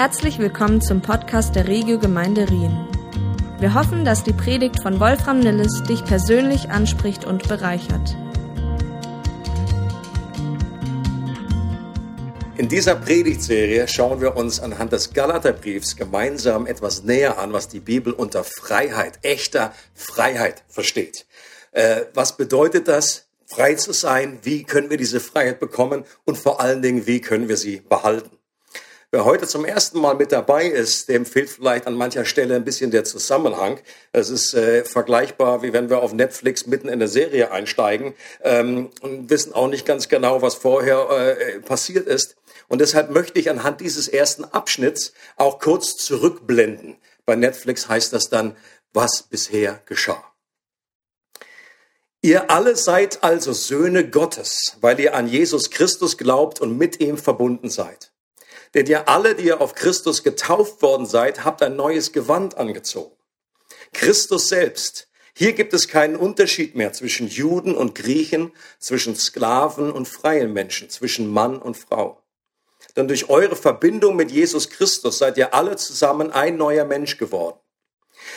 Herzlich willkommen zum Podcast der Regio Gemeinde Rien. Wir hoffen, dass die Predigt von Wolfram Nilles dich persönlich anspricht und bereichert. In dieser Predigtserie schauen wir uns anhand des Galaterbriefs gemeinsam etwas näher an, was die Bibel unter Freiheit, echter Freiheit versteht. Äh, was bedeutet das, frei zu sein? Wie können wir diese Freiheit bekommen? Und vor allen Dingen, wie können wir sie behalten? Wer heute zum ersten Mal mit dabei ist, dem fehlt vielleicht an mancher Stelle ein bisschen der Zusammenhang. Es ist äh, vergleichbar, wie wenn wir auf Netflix mitten in der Serie einsteigen ähm, und wissen auch nicht ganz genau, was vorher äh, passiert ist. Und deshalb möchte ich anhand dieses ersten Abschnitts auch kurz zurückblenden. Bei Netflix heißt das dann, was bisher geschah. Ihr alle seid also Söhne Gottes, weil ihr an Jesus Christus glaubt und mit ihm verbunden seid. Denn ihr alle, die ihr auf Christus getauft worden seid, habt ein neues Gewand angezogen. Christus selbst. Hier gibt es keinen Unterschied mehr zwischen Juden und Griechen, zwischen Sklaven und freien Menschen, zwischen Mann und Frau. Denn durch eure Verbindung mit Jesus Christus seid ihr alle zusammen ein neuer Mensch geworden.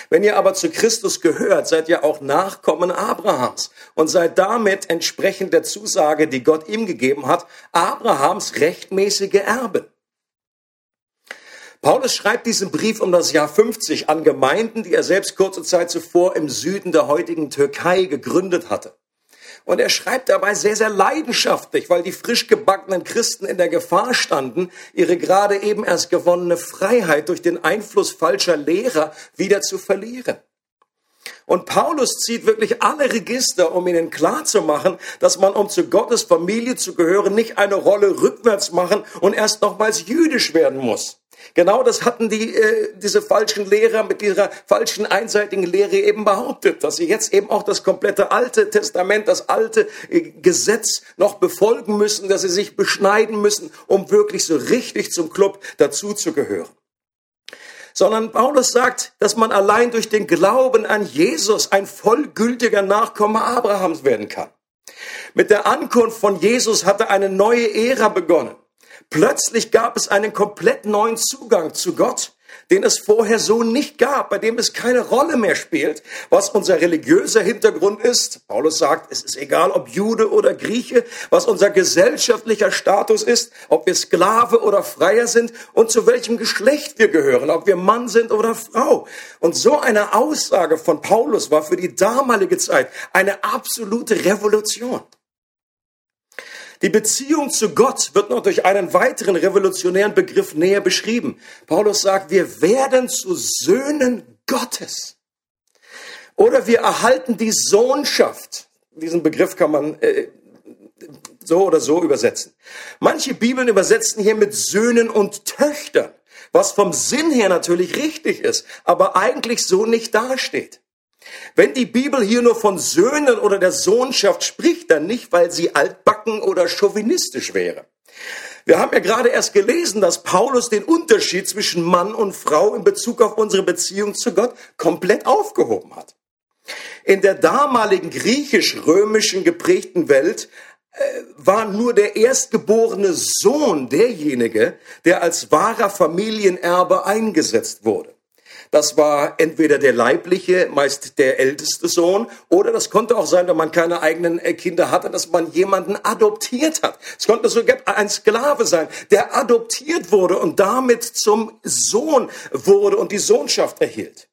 Wenn ihr aber zu Christus gehört, seid ihr auch Nachkommen Abrahams und seid damit entsprechend der Zusage, die Gott ihm gegeben hat, Abrahams rechtmäßige Erben. Paulus schreibt diesen Brief um das Jahr 50 an Gemeinden, die er selbst kurze Zeit zuvor im Süden der heutigen Türkei gegründet hatte. Und er schreibt dabei sehr, sehr leidenschaftlich, weil die frisch gebackenen Christen in der Gefahr standen, ihre gerade eben erst gewonnene Freiheit durch den Einfluss falscher Lehrer wieder zu verlieren. Und Paulus zieht wirklich alle Register, um ihnen klarzumachen, dass man, um zu Gottes Familie zu gehören, nicht eine Rolle rückwärts machen und erst nochmals jüdisch werden muss. Genau das hatten die, äh, diese falschen Lehrer mit dieser falschen einseitigen Lehre eben behauptet, dass sie jetzt eben auch das komplette Alte Testament, das alte äh, Gesetz noch befolgen müssen, dass sie sich beschneiden müssen, um wirklich so richtig zum Club dazuzugehören. Sondern Paulus sagt, dass man allein durch den Glauben an Jesus ein vollgültiger Nachkomme Abrahams werden kann. Mit der Ankunft von Jesus hatte eine neue Ära begonnen. Plötzlich gab es einen komplett neuen Zugang zu Gott, den es vorher so nicht gab, bei dem es keine Rolle mehr spielt, was unser religiöser Hintergrund ist. Paulus sagt, es ist egal, ob Jude oder Grieche, was unser gesellschaftlicher Status ist, ob wir Sklave oder Freier sind und zu welchem Geschlecht wir gehören, ob wir Mann sind oder Frau. Und so eine Aussage von Paulus war für die damalige Zeit eine absolute Revolution. Die Beziehung zu Gott wird noch durch einen weiteren revolutionären Begriff näher beschrieben. Paulus sagt, wir werden zu Söhnen Gottes. Oder wir erhalten die Sohnschaft. Diesen Begriff kann man äh, so oder so übersetzen. Manche Bibeln übersetzen hier mit Söhnen und Töchtern, was vom Sinn her natürlich richtig ist, aber eigentlich so nicht dasteht. Wenn die Bibel hier nur von Söhnen oder der Sohnschaft spricht, dann nicht, weil sie altbacken oder chauvinistisch wäre. Wir haben ja gerade erst gelesen, dass Paulus den Unterschied zwischen Mann und Frau in Bezug auf unsere Beziehung zu Gott komplett aufgehoben hat. In der damaligen griechisch-römischen geprägten Welt äh, war nur der erstgeborene Sohn derjenige, der als wahrer Familienerbe eingesetzt wurde. Das war entweder der leibliche, meist der älteste Sohn, oder das konnte auch sein, wenn man keine eigenen äh, Kinder hatte, dass man jemanden adoptiert hat. Es konnte sogar ein Sklave sein, der adoptiert wurde und damit zum Sohn wurde und die Sohnschaft erhielt.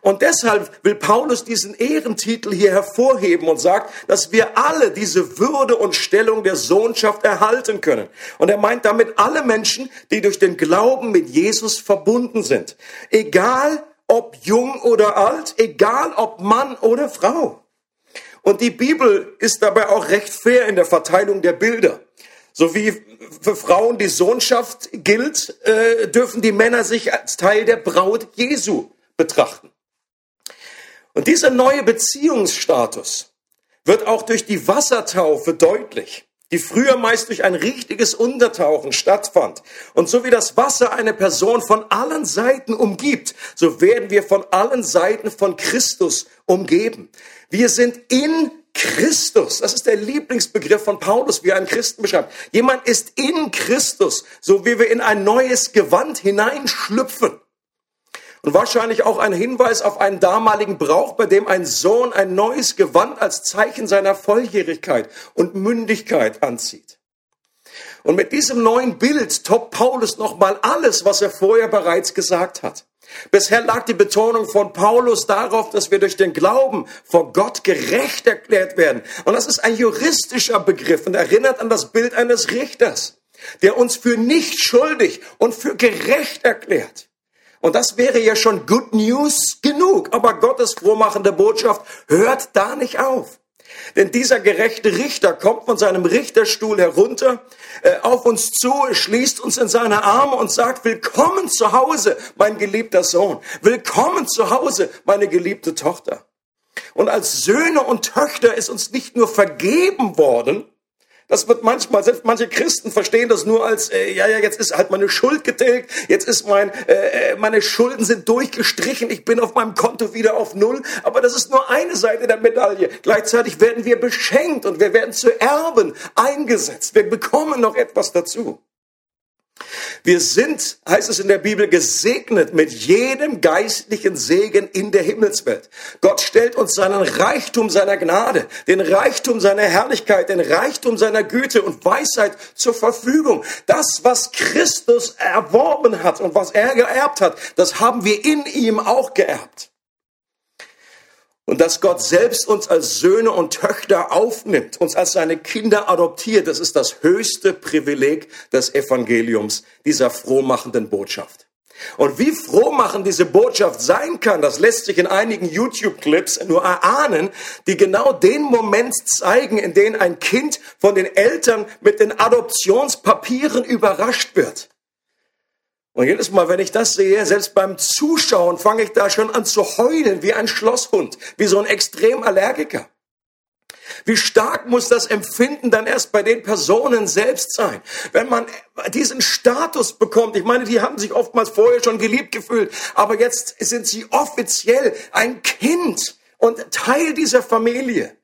Und deshalb will Paulus diesen Ehrentitel hier hervorheben und sagt, dass wir alle diese Würde und Stellung der Sohnschaft erhalten können. Und er meint damit alle Menschen, die durch den Glauben mit Jesus verbunden sind. Egal ob jung oder alt, egal ob Mann oder Frau. Und die Bibel ist dabei auch recht fair in der Verteilung der Bilder. So wie für Frauen die Sohnschaft gilt, äh, dürfen die Männer sich als Teil der Braut Jesu betrachten. Und dieser neue Beziehungsstatus wird auch durch die Wassertaufe deutlich, die früher meist durch ein richtiges Untertauchen stattfand. Und so wie das Wasser eine Person von allen Seiten umgibt, so werden wir von allen Seiten von Christus umgeben. Wir sind in Christus. Das ist der Lieblingsbegriff von Paulus, wie er einen Christen beschreibt. Jemand ist in Christus, so wie wir in ein neues Gewand hineinschlüpfen. Und wahrscheinlich auch ein Hinweis auf einen damaligen Brauch, bei dem ein Sohn ein neues Gewand als Zeichen seiner Volljährigkeit und Mündigkeit anzieht. Und mit diesem neuen Bild toppt Paulus nochmal alles, was er vorher bereits gesagt hat. Bisher lag die Betonung von Paulus darauf, dass wir durch den Glauben vor Gott gerecht erklärt werden. Und das ist ein juristischer Begriff und erinnert an das Bild eines Richters, der uns für nicht schuldig und für gerecht erklärt. Und das wäre ja schon Good News genug. Aber Gottes frohmachende Botschaft hört da nicht auf. Denn dieser gerechte Richter kommt von seinem Richterstuhl herunter äh, auf uns zu, schließt uns in seine Arme und sagt, willkommen zu Hause, mein geliebter Sohn. Willkommen zu Hause, meine geliebte Tochter. Und als Söhne und Töchter ist uns nicht nur vergeben worden, das wird manchmal, selbst manche Christen verstehen das nur als, äh, ja, ja, jetzt ist halt meine Schuld getilgt, jetzt ist mein, äh, äh, meine Schulden sind durchgestrichen, ich bin auf meinem Konto wieder auf Null. Aber das ist nur eine Seite der Medaille. Gleichzeitig werden wir beschenkt und wir werden zu Erben eingesetzt. Wir bekommen noch etwas dazu. Wir sind, heißt es in der Bibel, gesegnet mit jedem geistlichen Segen in der Himmelswelt. Gott stellt uns seinen Reichtum seiner Gnade, den Reichtum seiner Herrlichkeit, den Reichtum seiner Güte und Weisheit zur Verfügung. Das, was Christus erworben hat und was er geerbt hat, das haben wir in ihm auch geerbt und dass Gott selbst uns als Söhne und Töchter aufnimmt, uns als seine Kinder adoptiert, das ist das höchste Privileg des Evangeliums, dieser frohmachenden Botschaft. Und wie frohmachend diese Botschaft sein kann, das lässt sich in einigen YouTube-Clips nur erahnen, die genau den Moment zeigen, in dem ein Kind von den Eltern mit den Adoptionspapieren überrascht wird. Und jedes Mal, wenn ich das sehe, selbst beim Zuschauen, fange ich da schon an zu heulen wie ein Schlosshund, wie so ein Extremallergiker. Wie stark muss das Empfinden dann erst bei den Personen selbst sein? Wenn man diesen Status bekommt, ich meine, die haben sich oftmals vorher schon geliebt gefühlt, aber jetzt sind sie offiziell ein Kind und Teil dieser Familie.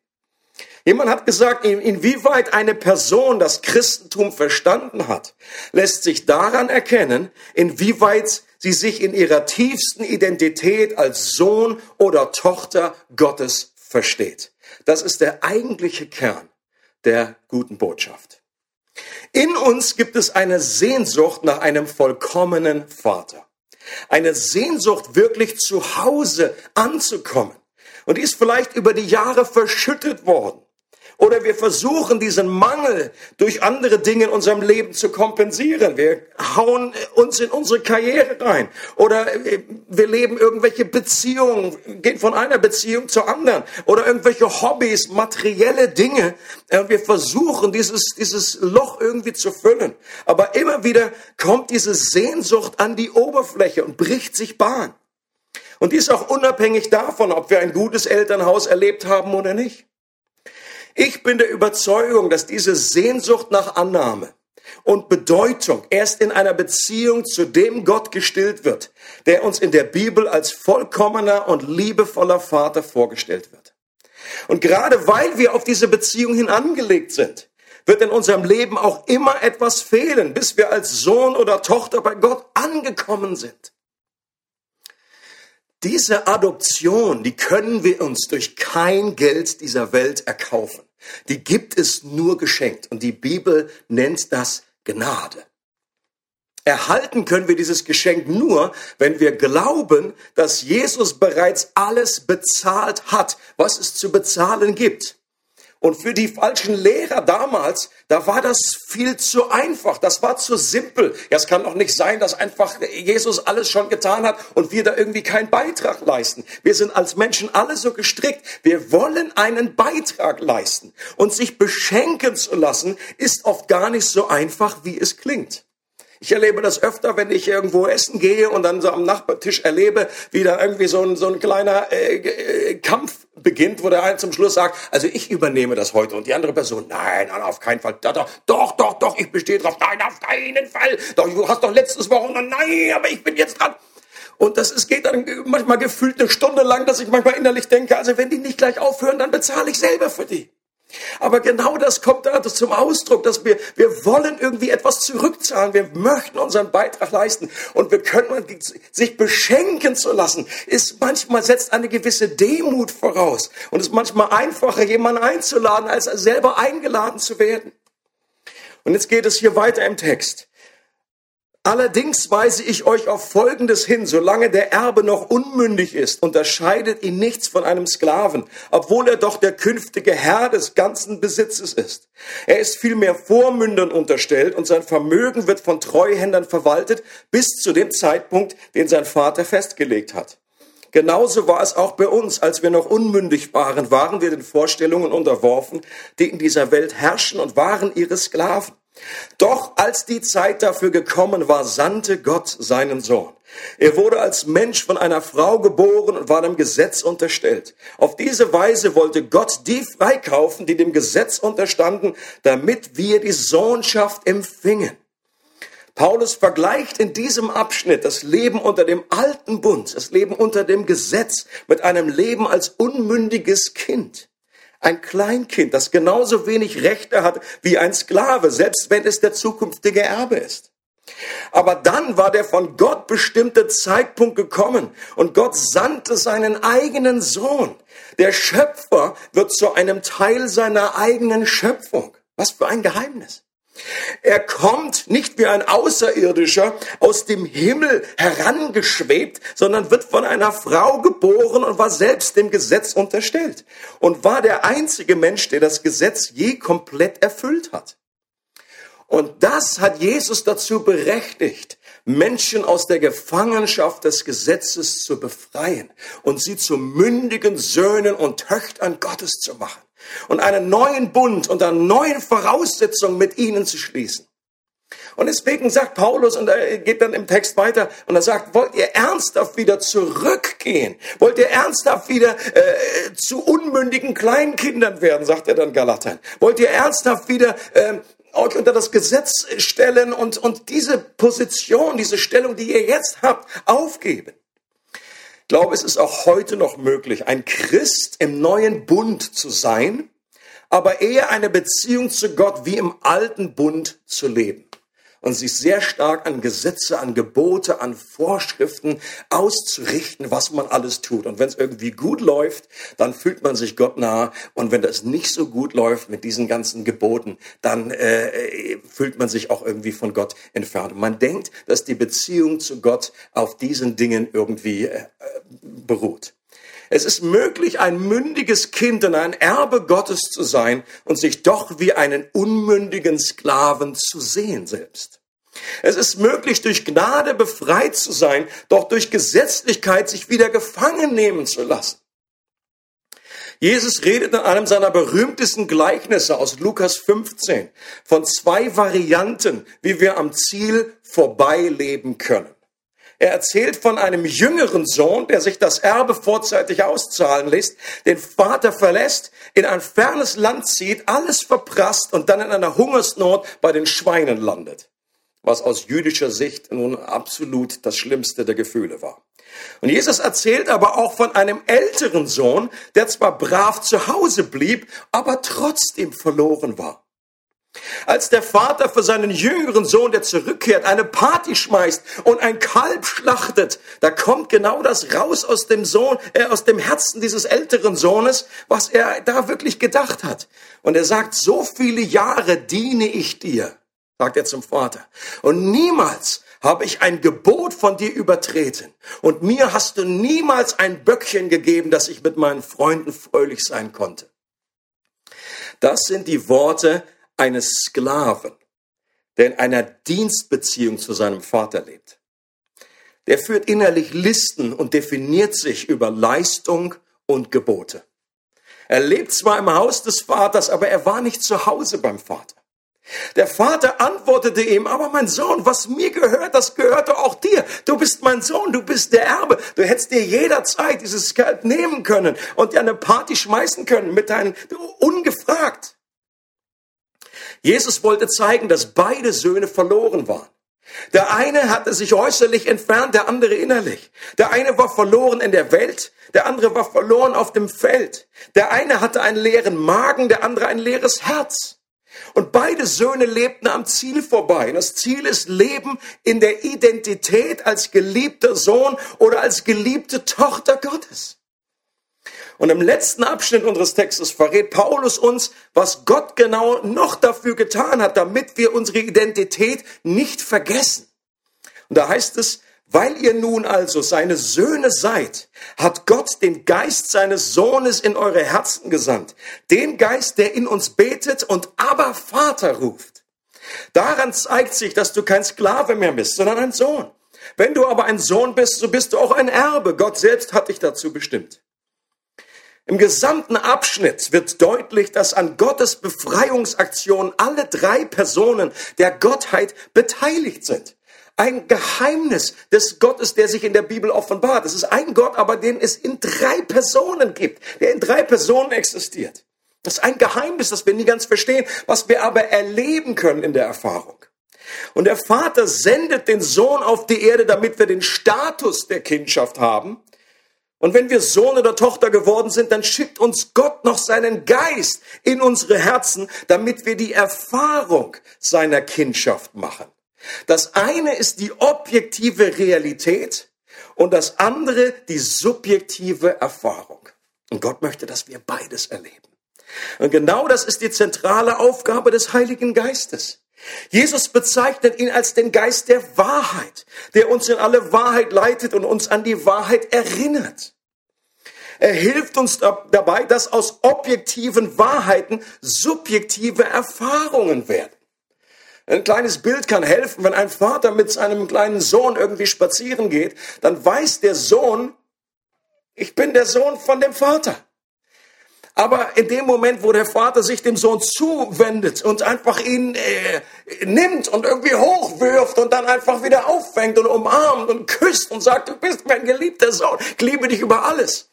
Jemand hat gesagt, inwieweit eine Person das Christentum verstanden hat, lässt sich daran erkennen, inwieweit sie sich in ihrer tiefsten Identität als Sohn oder Tochter Gottes versteht. Das ist der eigentliche Kern der guten Botschaft. In uns gibt es eine Sehnsucht nach einem vollkommenen Vater. Eine Sehnsucht, wirklich zu Hause anzukommen. Und die ist vielleicht über die Jahre verschüttet worden. Oder wir versuchen diesen Mangel durch andere Dinge in unserem Leben zu kompensieren. Wir hauen uns in unsere Karriere rein. Oder äh, wir leben irgendwelche Beziehungen, gehen von einer Beziehung zur anderen. Oder irgendwelche Hobbys, materielle Dinge. Und äh, wir versuchen dieses, dieses Loch irgendwie zu füllen. Aber immer wieder kommt diese Sehnsucht an die Oberfläche und bricht sich Bahn. Und die ist auch unabhängig davon, ob wir ein gutes Elternhaus erlebt haben oder nicht. Ich bin der Überzeugung, dass diese Sehnsucht nach Annahme und Bedeutung erst in einer Beziehung zu dem Gott gestillt wird, der uns in der Bibel als vollkommener und liebevoller Vater vorgestellt wird. Und gerade weil wir auf diese Beziehung hin angelegt sind, wird in unserem Leben auch immer etwas fehlen, bis wir als Sohn oder Tochter bei Gott angekommen sind. Diese Adoption, die können wir uns durch kein Geld dieser Welt erkaufen. Die gibt es nur geschenkt. Und die Bibel nennt das Gnade. Erhalten können wir dieses Geschenk nur, wenn wir glauben, dass Jesus bereits alles bezahlt hat, was es zu bezahlen gibt. Und für die falschen Lehrer damals, da war das viel zu einfach, das war zu simpel. Ja, es kann doch nicht sein, dass einfach Jesus alles schon getan hat und wir da irgendwie keinen Beitrag leisten. Wir sind als Menschen alle so gestrickt. Wir wollen einen Beitrag leisten. Und sich beschenken zu lassen, ist oft gar nicht so einfach, wie es klingt. Ich erlebe das öfter, wenn ich irgendwo essen gehe und dann so am Nachbartisch erlebe, wie da irgendwie so ein, so ein kleiner äh, äh, Kampf beginnt, wo der eine zum Schluss sagt, also ich übernehme das heute und die andere Person, nein, nein auf keinen Fall, doch, doch, doch, doch, ich bestehe drauf, nein, auf keinen Fall, doch, du hast doch letztes Woche, nein, aber ich bin jetzt dran. Und das ist, geht dann manchmal gefühlt eine Stunde lang, dass ich manchmal innerlich denke, also wenn die nicht gleich aufhören, dann bezahle ich selber für die. Aber genau das kommt da zum Ausdruck, dass wir, wir wollen irgendwie etwas zurückzahlen. Wir möchten unseren Beitrag leisten und wir können sich beschenken zu lassen. Ist manchmal setzt eine gewisse Demut voraus und ist manchmal einfacher, jemanden einzuladen, als selber eingeladen zu werden. Und jetzt geht es hier weiter im Text. Allerdings weise ich euch auf Folgendes hin. Solange der Erbe noch unmündig ist, unterscheidet ihn nichts von einem Sklaven, obwohl er doch der künftige Herr des ganzen Besitzes ist. Er ist vielmehr Vormündern unterstellt und sein Vermögen wird von Treuhändern verwaltet bis zu dem Zeitpunkt, den sein Vater festgelegt hat. Genauso war es auch bei uns, als wir noch unmündig waren, waren wir den Vorstellungen unterworfen, die in dieser Welt herrschen und waren ihre Sklaven. Doch als die Zeit dafür gekommen war, sandte Gott seinen Sohn. Er wurde als Mensch von einer Frau geboren und war dem Gesetz unterstellt. Auf diese Weise wollte Gott die freikaufen, die dem Gesetz unterstanden, damit wir die Sohnschaft empfingen. Paulus vergleicht in diesem Abschnitt das Leben unter dem alten Bund, das Leben unter dem Gesetz mit einem Leben als unmündiges Kind. Ein Kleinkind, das genauso wenig Rechte hat wie ein Sklave, selbst wenn es der zukünftige Erbe ist. Aber dann war der von Gott bestimmte Zeitpunkt gekommen und Gott sandte seinen eigenen Sohn. Der Schöpfer wird zu einem Teil seiner eigenen Schöpfung. Was für ein Geheimnis. Er kommt nicht wie ein Außerirdischer aus dem Himmel herangeschwebt, sondern wird von einer Frau geboren und war selbst dem Gesetz unterstellt und war der einzige Mensch, der das Gesetz je komplett erfüllt hat. Und das hat Jesus dazu berechtigt, Menschen aus der Gefangenschaft des Gesetzes zu befreien und sie zu mündigen Söhnen und Töchtern Gottes zu machen und einen neuen Bund unter neuen Voraussetzungen mit ihnen zu schließen. Und deswegen sagt Paulus, und er geht dann im Text weiter, und er sagt, wollt ihr ernsthaft wieder zurückgehen? Wollt ihr ernsthaft wieder äh, zu unmündigen Kleinkindern werden, sagt er dann Galatern? Wollt ihr ernsthaft wieder äh, euch unter das Gesetz stellen und, und diese Position, diese Stellung, die ihr jetzt habt, aufgeben? Ich glaube, es ist auch heute noch möglich, ein Christ im neuen Bund zu sein, aber eher eine Beziehung zu Gott wie im alten Bund zu leben und sich sehr stark an Gesetze, an Gebote, an Vorschriften auszurichten, was man alles tut. Und wenn es irgendwie gut läuft, dann fühlt man sich Gott nahe. Und wenn das nicht so gut läuft mit diesen ganzen Geboten, dann äh, fühlt man sich auch irgendwie von Gott entfernt. Man denkt, dass die Beziehung zu Gott auf diesen Dingen irgendwie äh, beruht. Es ist möglich, ein mündiges Kind und ein Erbe Gottes zu sein und sich doch wie einen unmündigen Sklaven zu sehen selbst. Es ist möglich, durch Gnade befreit zu sein, doch durch Gesetzlichkeit sich wieder gefangen nehmen zu lassen. Jesus redet in einem seiner berühmtesten Gleichnisse aus Lukas 15 von zwei Varianten, wie wir am Ziel vorbeileben können. Er erzählt von einem jüngeren Sohn, der sich das Erbe vorzeitig auszahlen lässt, den Vater verlässt, in ein fernes Land zieht, alles verprasst und dann in einer Hungersnot bei den Schweinen landet. Was aus jüdischer Sicht nun absolut das Schlimmste der Gefühle war. Und Jesus erzählt aber auch von einem älteren Sohn, der zwar brav zu Hause blieb, aber trotzdem verloren war. Als der Vater für seinen jüngeren Sohn, der zurückkehrt, eine Party schmeißt und ein Kalb schlachtet, da kommt genau das raus aus dem Sohn, äh, aus dem Herzen dieses älteren Sohnes, was er da wirklich gedacht hat. Und er sagt, so viele Jahre diene ich dir, sagt er zum Vater. Und niemals habe ich ein Gebot von dir übertreten. Und mir hast du niemals ein Böckchen gegeben, dass ich mit meinen Freunden fröhlich sein konnte. Das sind die Worte eines Sklaven, der in einer Dienstbeziehung zu seinem Vater lebt. Der führt innerlich Listen und definiert sich über Leistung und Gebote. Er lebt zwar im Haus des Vaters, aber er war nicht zu Hause beim Vater. Der Vater antwortete ihm, aber mein Sohn, was mir gehört, das gehörte auch dir. Du bist mein Sohn, du bist der Erbe. Du hättest dir jederzeit dieses Geld nehmen können und dir eine Party schmeißen können mit deinen, ungefragt. Jesus wollte zeigen, dass beide Söhne verloren waren. Der eine hatte sich äußerlich entfernt, der andere innerlich. Der eine war verloren in der Welt, der andere war verloren auf dem Feld. Der eine hatte einen leeren Magen, der andere ein leeres Herz. Und beide Söhne lebten am Ziel vorbei. Das Ziel ist Leben in der Identität als geliebter Sohn oder als geliebte Tochter Gottes. Und im letzten Abschnitt unseres Textes verrät Paulus uns, was Gott genau noch dafür getan hat, damit wir unsere Identität nicht vergessen. Und da heißt es, weil ihr nun also seine Söhne seid, hat Gott den Geist seines Sohnes in eure Herzen gesandt. Den Geist, der in uns betet und aber Vater ruft. Daran zeigt sich, dass du kein Sklave mehr bist, sondern ein Sohn. Wenn du aber ein Sohn bist, so bist du auch ein Erbe. Gott selbst hat dich dazu bestimmt. Im gesamten Abschnitt wird deutlich, dass an Gottes Befreiungsaktion alle drei Personen der Gottheit beteiligt sind. Ein Geheimnis des Gottes, der sich in der Bibel offenbart. Es ist ein Gott, aber den es in drei Personen gibt, der in drei Personen existiert. Das ist ein Geheimnis, das wir nie ganz verstehen, was wir aber erleben können in der Erfahrung. Und der Vater sendet den Sohn auf die Erde, damit wir den Status der Kindschaft haben und wenn wir Sohn oder Tochter geworden sind, dann schickt uns Gott noch seinen Geist in unsere Herzen, damit wir die Erfahrung seiner Kindschaft machen. Das eine ist die objektive Realität und das andere die subjektive Erfahrung. Und Gott möchte, dass wir beides erleben. Und genau das ist die zentrale Aufgabe des Heiligen Geistes. Jesus bezeichnet ihn als den Geist der Wahrheit, der uns in alle Wahrheit leitet und uns an die Wahrheit erinnert. Er hilft uns dabei, dass aus objektiven Wahrheiten subjektive Erfahrungen werden. Ein kleines Bild kann helfen, wenn ein Vater mit seinem kleinen Sohn irgendwie spazieren geht, dann weiß der Sohn, ich bin der Sohn von dem Vater. Aber in dem Moment, wo der Vater sich dem Sohn zuwendet und einfach ihn äh, nimmt und irgendwie hochwirft und dann einfach wieder auffängt und umarmt und küsst und sagt, du bist mein geliebter Sohn, ich liebe dich über alles,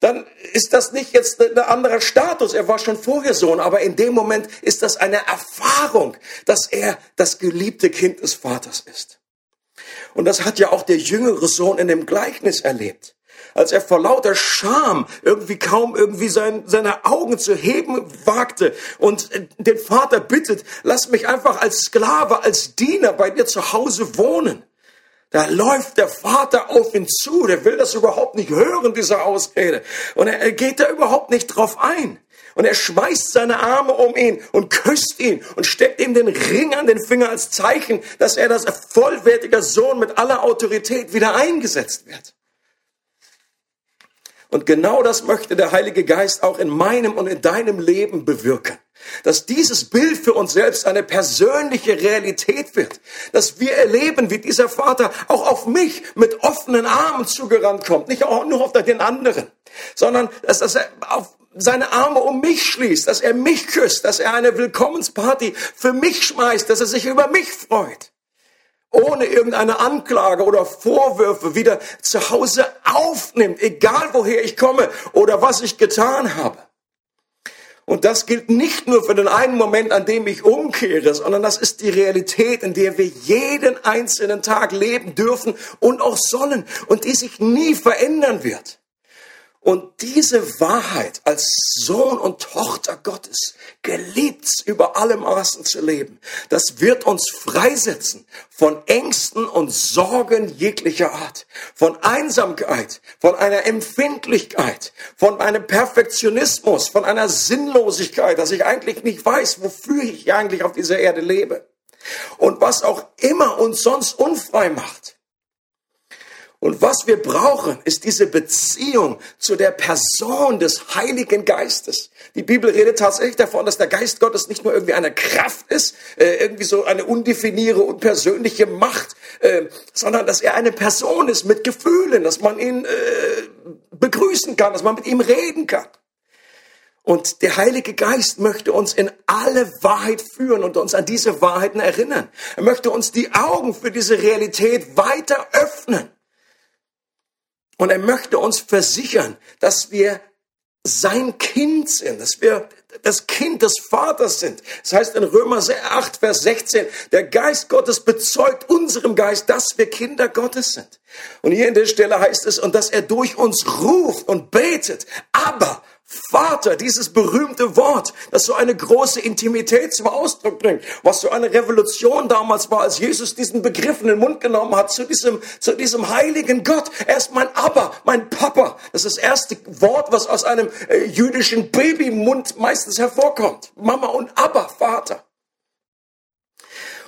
dann ist das nicht jetzt ein anderer Status. Er war schon vorher Sohn, aber in dem Moment ist das eine Erfahrung, dass er das geliebte Kind des Vaters ist. Und das hat ja auch der jüngere Sohn in dem Gleichnis erlebt als er vor lauter Scham irgendwie kaum irgendwie sein, seine Augen zu heben wagte und den Vater bittet, lass mich einfach als Sklave, als Diener bei dir zu Hause wohnen. Da läuft der Vater auf ihn zu, der will das überhaupt nicht hören, diese Ausrede. Und er, er geht da überhaupt nicht drauf ein. Und er schmeißt seine Arme um ihn und küsst ihn und steckt ihm den Ring an den Finger als Zeichen, dass er das vollwertiger Sohn mit aller Autorität wieder eingesetzt wird. Und genau das möchte der Heilige Geist auch in meinem und in deinem Leben bewirken. Dass dieses Bild für uns selbst eine persönliche Realität wird. Dass wir erleben, wie dieser Vater auch auf mich mit offenen Armen zugerannt kommt. Nicht auch nur auf den anderen, sondern dass, dass er auf seine Arme um mich schließt, dass er mich küsst, dass er eine Willkommensparty für mich schmeißt, dass er sich über mich freut ohne irgendeine Anklage oder Vorwürfe wieder zu Hause aufnimmt, egal woher ich komme oder was ich getan habe. Und das gilt nicht nur für den einen Moment, an dem ich umkehre, sondern das ist die Realität, in der wir jeden einzelnen Tag leben dürfen und auch sollen und die sich nie verändern wird. Und diese Wahrheit als Sohn und Tochter Gottes, geliebt über alle Maßen zu leben, das wird uns freisetzen von Ängsten und Sorgen jeglicher Art, von Einsamkeit, von einer Empfindlichkeit, von einem Perfektionismus, von einer Sinnlosigkeit, dass ich eigentlich nicht weiß, wofür ich eigentlich auf dieser Erde lebe. Und was auch immer uns sonst unfrei macht. Und was wir brauchen, ist diese Beziehung zu der Person des Heiligen Geistes. Die Bibel redet tatsächlich davon, dass der Geist Gottes nicht nur irgendwie eine Kraft ist, äh, irgendwie so eine undefiniere, unpersönliche Macht, äh, sondern dass er eine Person ist mit Gefühlen, dass man ihn äh, begrüßen kann, dass man mit ihm reden kann. Und der Heilige Geist möchte uns in alle Wahrheit führen und uns an diese Wahrheiten erinnern. Er möchte uns die Augen für diese Realität weiter öffnen. Und er möchte uns versichern, dass wir sein Kind sind, dass wir das Kind des Vaters sind. Das heißt in Römer 8, Vers 16, der Geist Gottes bezeugt unserem Geist, dass wir Kinder Gottes sind. Und hier in der Stelle heißt es, und dass er durch uns ruft und betet, aber Vater, dieses berühmte Wort, das so eine große Intimität zum Ausdruck bringt, was so eine Revolution damals war, als Jesus diesen Begriff in den Mund genommen hat, zu diesem, zu diesem heiligen Gott. Er ist mein Abba, mein Papa. Das ist das erste Wort, was aus einem äh, jüdischen Babymund meistens hervorkommt. Mama und Abba, Vater.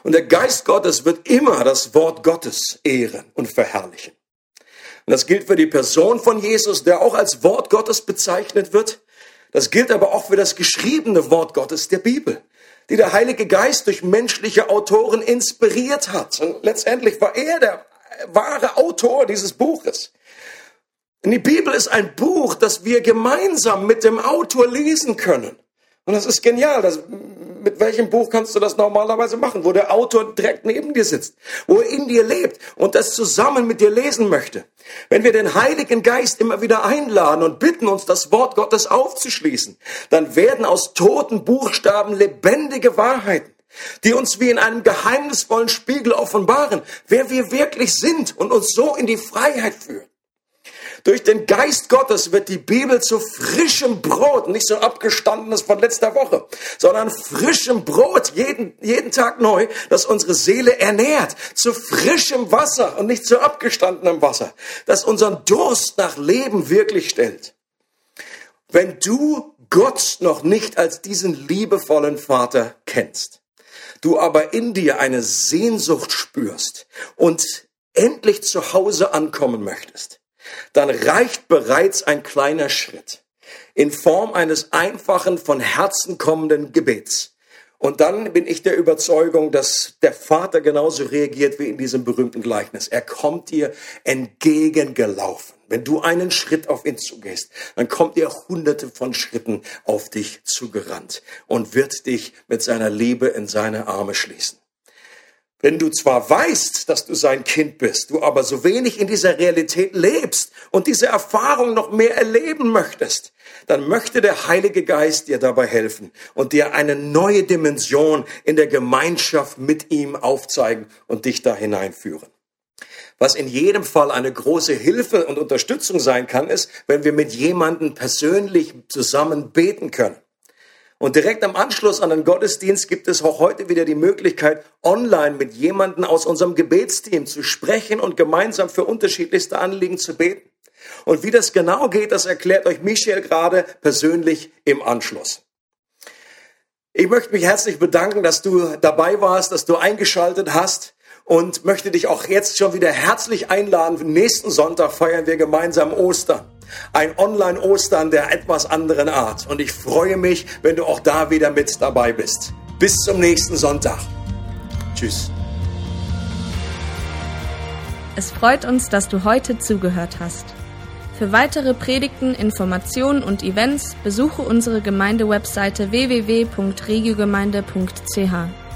Und der Geist Gottes wird immer das Wort Gottes ehren und verherrlichen. Und das gilt für die Person von Jesus, der auch als Wort Gottes bezeichnet wird. Das gilt aber auch für das geschriebene Wort Gottes der Bibel, die der Heilige Geist durch menschliche Autoren inspiriert hat. Und letztendlich war er der wahre Autor dieses Buches. Und die Bibel ist ein Buch, das wir gemeinsam mit dem Autor lesen können. Und das ist genial. Das, mit welchem Buch kannst du das normalerweise machen, wo der Autor direkt neben dir sitzt, wo er in dir lebt und das zusammen mit dir lesen möchte? Wenn wir den Heiligen Geist immer wieder einladen und bitten, uns das Wort Gottes aufzuschließen, dann werden aus toten Buchstaben lebendige Wahrheiten die uns wie in einem geheimnisvollen Spiegel offenbaren, wer wir wirklich sind und uns so in die Freiheit führen. Durch den Geist Gottes wird die Bibel zu frischem Brot, nicht so abgestandenes von letzter Woche, sondern frischem Brot jeden, jeden Tag neu, das unsere Seele ernährt, zu frischem Wasser und nicht zu abgestandenem Wasser, das unseren Durst nach Leben wirklich stellt. Wenn du Gott noch nicht als diesen liebevollen Vater kennst, du aber in dir eine Sehnsucht spürst und endlich zu Hause ankommen möchtest, dann reicht bereits ein kleiner Schritt in Form eines einfachen, von Herzen kommenden Gebets. Und dann bin ich der Überzeugung, dass der Vater genauso reagiert wie in diesem berühmten Gleichnis. Er kommt dir entgegengelaufen. Wenn du einen Schritt auf ihn zugehst, dann kommt er hunderte von Schritten auf dich zugerannt und wird dich mit seiner Liebe in seine Arme schließen. Wenn du zwar weißt, dass du sein Kind bist, du aber so wenig in dieser Realität lebst und diese Erfahrung noch mehr erleben möchtest, dann möchte der Heilige Geist dir dabei helfen und dir eine neue Dimension in der Gemeinschaft mit ihm aufzeigen und dich da hineinführen. Was in jedem Fall eine große Hilfe und Unterstützung sein kann, ist, wenn wir mit jemandem persönlich zusammen beten können. Und direkt am Anschluss an den Gottesdienst gibt es auch heute wieder die Möglichkeit, online mit jemandem aus unserem Gebetsteam zu sprechen und gemeinsam für unterschiedlichste Anliegen zu beten. Und wie das genau geht, das erklärt euch Michael gerade persönlich im Anschluss. Ich möchte mich herzlich bedanken, dass du dabei warst, dass du eingeschaltet hast und möchte dich auch jetzt schon wieder herzlich einladen. Nächsten Sonntag feiern wir gemeinsam Ostern. Ein Online-Ostern der etwas anderen Art. Und ich freue mich, wenn du auch da wieder mit dabei bist. Bis zum nächsten Sonntag. Tschüss. Es freut uns, dass du heute zugehört hast. Für weitere Predigten, Informationen und Events besuche unsere Gemeindewebseite www.regiogemeinde.ch.